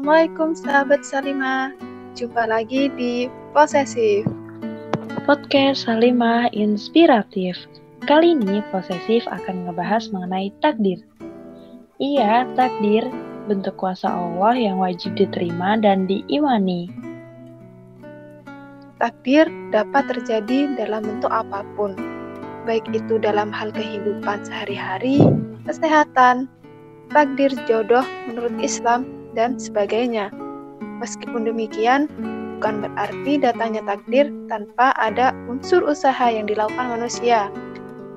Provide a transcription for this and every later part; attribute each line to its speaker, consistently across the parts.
Speaker 1: Assalamualaikum sahabat Salima. Jumpa lagi di Posesif.
Speaker 2: Podcast Salimah Inspiratif. Kali ini Posesif akan ngebahas mengenai takdir. Iya, takdir bentuk kuasa Allah yang wajib diterima dan diimani.
Speaker 1: Takdir dapat terjadi dalam bentuk apa pun, baik itu dalam hal kehidupan sehari-hari, kesehatan, takdir jodoh menurut Islam, dan sebagainya. Meskipun demikian, bukan berarti datanya takdir tanpa ada unsur usaha yang dilakukan manusia.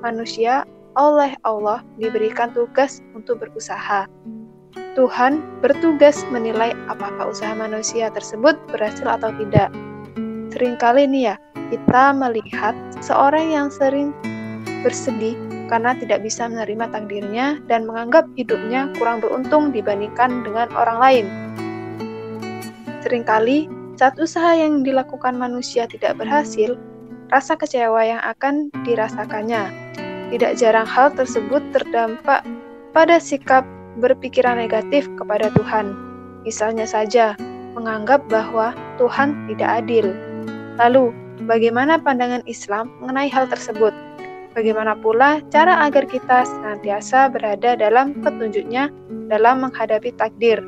Speaker 1: Manusia oleh Allah diberikan tugas untuk berusaha. Tuhan bertugas menilai apakah usaha manusia tersebut berhasil atau tidak. Seringkali nih ya, kita melihat seorang yang sering bersedih karena tidak bisa menerima takdirnya dan menganggap hidupnya kurang beruntung dibandingkan dengan orang lain. Seringkali, saat usaha yang dilakukan manusia tidak berhasil, rasa kecewa yang akan dirasakannya. Tidak jarang hal tersebut terdampak pada sikap berpikiran negatif kepada Tuhan. Misalnya saja, menganggap bahwa Tuhan tidak adil. Lalu, bagaimana pandangan Islam mengenai hal tersebut? Bagaimana pula cara agar kita senantiasa berada dalam petunjuknya dalam menghadapi takdir.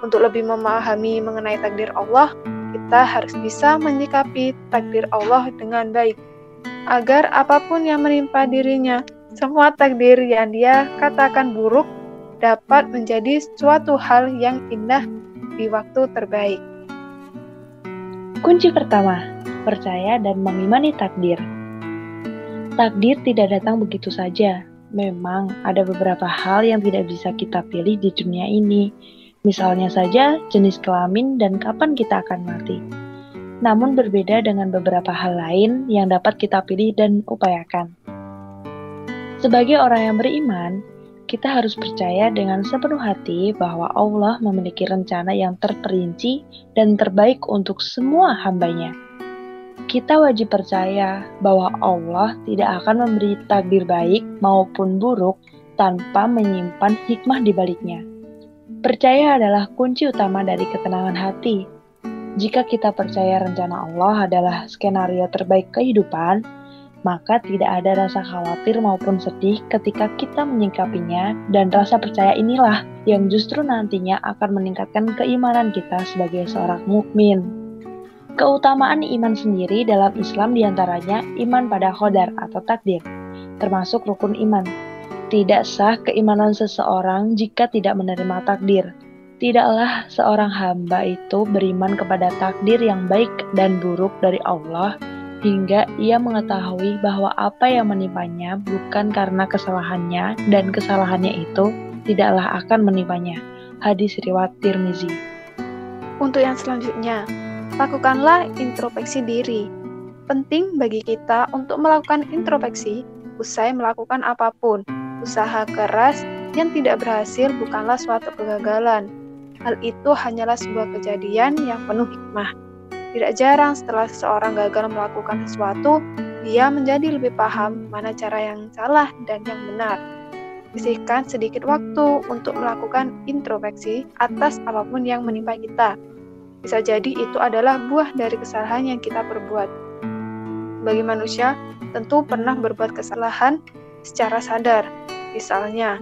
Speaker 1: Untuk lebih memahami mengenai takdir Allah, kita harus bisa menyikapi takdir Allah dengan baik. Agar apa pun yang menimpa dirinya, semua takdir yang dia katakan buruk dapat menjadi suatu hal yang indah di waktu terbaik.
Speaker 2: Kunci pertama, percaya dan mengimani takdir. Takdir tidak datang begitu saja. Memang ada beberapa hal yang tidak bisa kita pilih di dunia ini. Misalnya saja jenis kelamin dan kapan kita akan mati. Namun berbeda dengan beberapa hal lain yang dapat kita pilih dan upayakan. Sebagai orang yang beriman, kita harus percaya dengan sepenuh hati bahwa Allah memiliki rencana yang terperinci dan terbaik untuk semua hambanya kita wajib percaya bahwa Allah tidak akan memberi takdir baik maupun buruk tanpa menyimpan hikmah di baliknya. Percaya adalah kunci utama dari ketenangan hati. Jika kita percaya rencana Allah adalah skenario terbaik kehidupan, maka tidak ada rasa khawatir maupun sedih ketika kita menyingkapinya dan rasa percaya inilah yang justru nantinya akan meningkatkan keimanan kita sebagai seorang mukmin. Keutamaan iman sendiri dalam Islam di antaranya iman pada khodar atau takdir, termasuk rukun iman. Tidak sah keimanan seseorang jika tidak menerima takdir. Tidaklah seorang hamba itu beriman kepada takdir yang baik dan buruk dari Allah hingga ia mengetahui bahwa apa yang menimpanya bukan karena kesalahannya dan kesalahannya itu tidaklah akan menimpanya. Hadis riwayat Tirmizi.
Speaker 1: Untuk yang selanjutnya, Lakukanlah introspeksi diri. Penting bagi kita untuk melakukan introspeksi usai melakukan apa pun. Usaha keras yang tidak berhasil bukanlah suatu kegagalan. Hal itu hanyalah sebuah kejadian yang penuh hikmah. Tidak jarang setelah seseorang gagal melakukan sesuatu, dia menjadi lebih paham mana cara yang salah dan yang benar. Sisihkan sedikit waktu untuk melakukan introspeksi atas apa pun yang menimpa kita. Bisa jadi itu adalah buah dari kesalahan yang kita perbuat. Bagi manusia, tentu pernah berbuat kesalahan secara sadar. Misalnya,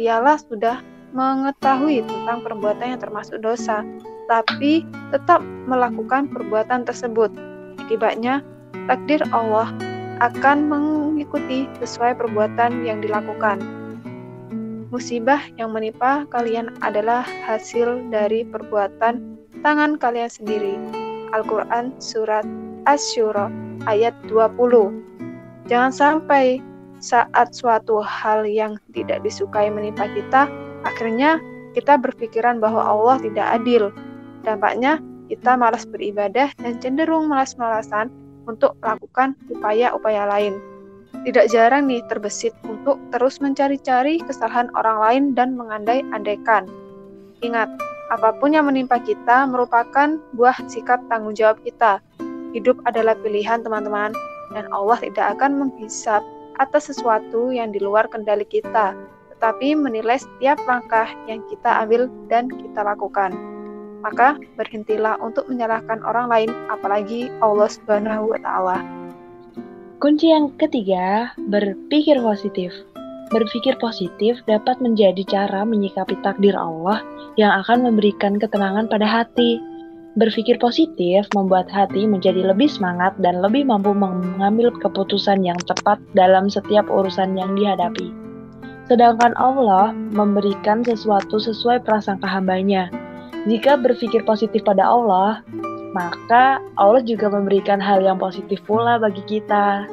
Speaker 1: ialah sudah mengetahui tentang perbuatan yang termasuk dosa, tapi tetap melakukan perbuatan tersebut. Akibatnya, takdir Allah akan mengikuti sesuai perbuatan yang dilakukan. Musibah yang menimpa kalian adalah hasil dari perbuatan tangan kalian sendiri. Al-Quran Surat Asyura ayat 20 Jangan sampai saat suatu hal yang tidak disukai menimpa kita, akhirnya kita berpikiran bahwa Allah tidak adil. Dampaknya, kita malas beribadah dan cenderung malas-malasan untuk melakukan upaya-upaya lain. Tidak jarang nih terbesit untuk terus mencari-cari kesalahan orang lain dan mengandai-andaikan. Ingat, Apa pun yang menimpa kita merupakan buah sikap tanggung jawab kita. Hidup adalah pilihan, teman-teman, dan Allah tidak akan menghisap atas sesuatu yang di luar kendali kita, tetapi menilai setiap langkah yang kita ambil dan kita lakukan. maka berhentilah untuk menyalahkan orang lain, apalagi Allah Subhanahu wa Ta'ala.
Speaker 2: Kunci yang ketiga, berpikir positif. Berpikir positif dapat menjadi cara menyikapi takdir Allah yang akan memberikan ketenangan pada hati. Berpikir positif membuat hati menjadi lebih semangat dan lebih mampu mengambil keputusan yang tepat dalam setiap urusan yang dihadapi. Sedangkan Allah memberikan sesuatu sesuai prasangka hambanya. Jika berpikir positif pada Allah, maka Allah juga memberikan hal yang positif pula bagi kita.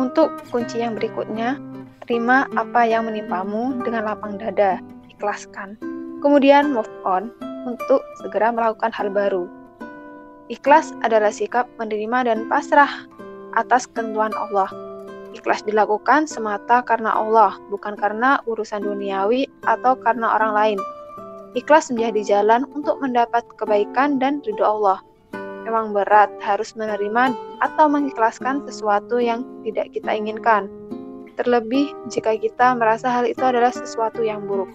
Speaker 1: Untuk kunci yang berikutnya, terima apa yang menimpamu dengan lapang dada, ikhlaskan. Kemudian move on untuk segera melakukan hal baru. Ikhlas adalah sikap menerima dan pasrah atas ketentuan Allah Ikhlas dilakukan semata karena Allah, bukan karena urusan duniawi atau karena orang lain. Ikhlas menjadi jalan untuk mendapat kebaikan dan ridho Allah. Memang berat harus menerima atau mengikhlaskan sesuatu yang tidak kita inginkan. Terlebih jika kita merasa hal itu adalah sesuatu yang buruk.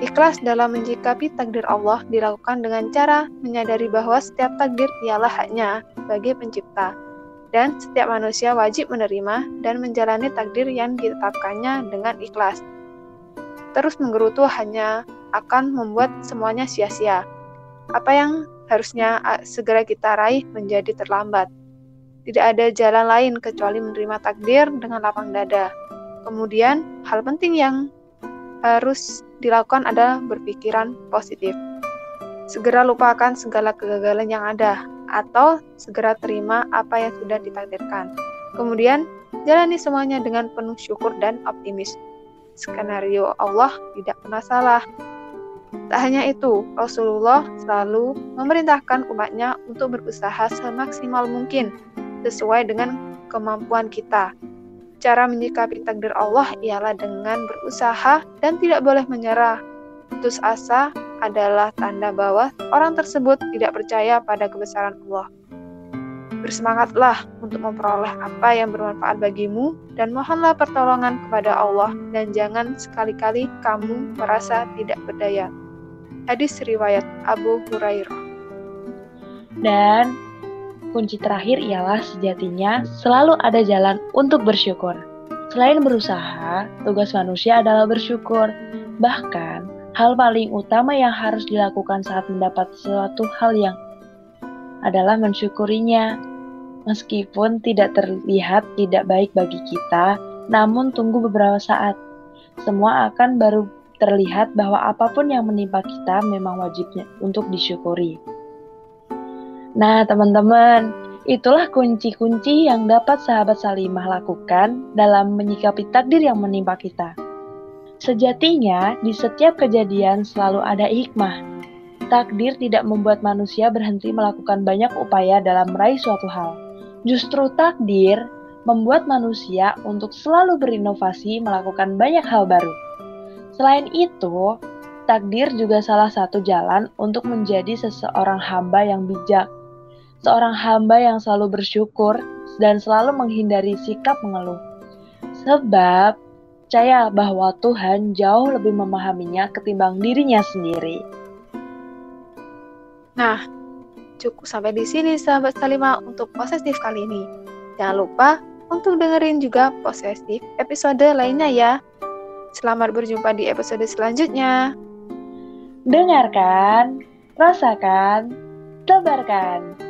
Speaker 1: Ikhlas dalam menjikapi takdir Allah dilakukan dengan cara menyadari bahwa setiap takdir ialah haknya bagi pencipta dan setiap manusia wajib menerima dan menjalani takdir yang ditetapkannya dengan ikhlas. Terus menggerutu hanya akan membuat semuanya sia-sia. Apa yang harusnya segera kita raih menjadi terlambat. Tidak ada jalan lain kecuali menerima takdir dengan lapang dada. Kemudian, hal penting yang harus dilakukan adalah berpikiran positif. Segera lupakan segala kegagalan yang ada, atau segera terima apa yang sudah ditakdirkan. Kemudian, jalani semuanya dengan penuh syukur dan optimis. Skenario Allah tidak pernah salah. Tak hanya itu, Rasulullah selalu memerintahkan umatnya untuk berusaha semaksimal mungkin sesuai dengan kemampuan kita. Cara menyikapi takdir Allah ialah dengan berusaha dan tidak boleh menyerah. Putus asa adalah tanda bahwa orang tersebut tidak percaya pada kebesaran Allah. Bersemangatlah untuk memperoleh apa yang bermanfaat bagimu dan mohonlah pertolongan kepada Allah dan jangan sekali-kali kamu merasa tidak berdaya. Hadis riwayat Abu Hurairah.
Speaker 2: Dan kunci terakhir ialah sejatinya selalu ada jalan untuk bersyukur. Selain berusaha, tugas manusia adalah bersyukur. Bahkan, Hal paling utama yang harus dilakukan saat mendapat sesuatu hal yang adalah mensyukurinya. Meskipun tidak terlihat tidak baik bagi kita, namun tunggu beberapa saat. Semua akan baru terlihat bahwa apa pun yang menimpa kita memang wajibnya untuk disyukuri. Nah, teman-teman, itulah kunci-kunci yang dapat sahabat Salimah lakukan dalam menyikapi takdir yang menimpa kita. Sejatinya, di setiap kejadian selalu ada hikmah. Takdir tidak membuat manusia berhenti melakukan banyak upaya dalam meraih suatu hal. Justru takdir membuat manusia untuk selalu berinovasi melakukan banyak hal baru. Selain itu, takdir juga salah satu jalan untuk menjadi seseorang hamba yang bijak. Seorang hamba yang selalu bersyukur dan selalu menghindari sikap mengeluh. Sebab percaya bahwa Tuhan jauh lebih memahaminya ketimbang dirinya sendiri.
Speaker 1: Nah, cukup sampai di sini sahabat Salima untuk posesif kali ini. Jangan lupa untuk dengerin juga posesif episode lainnya ya. Selamat berjumpa di episode selanjutnya.
Speaker 2: Dengarkan, rasakan, tebarkan.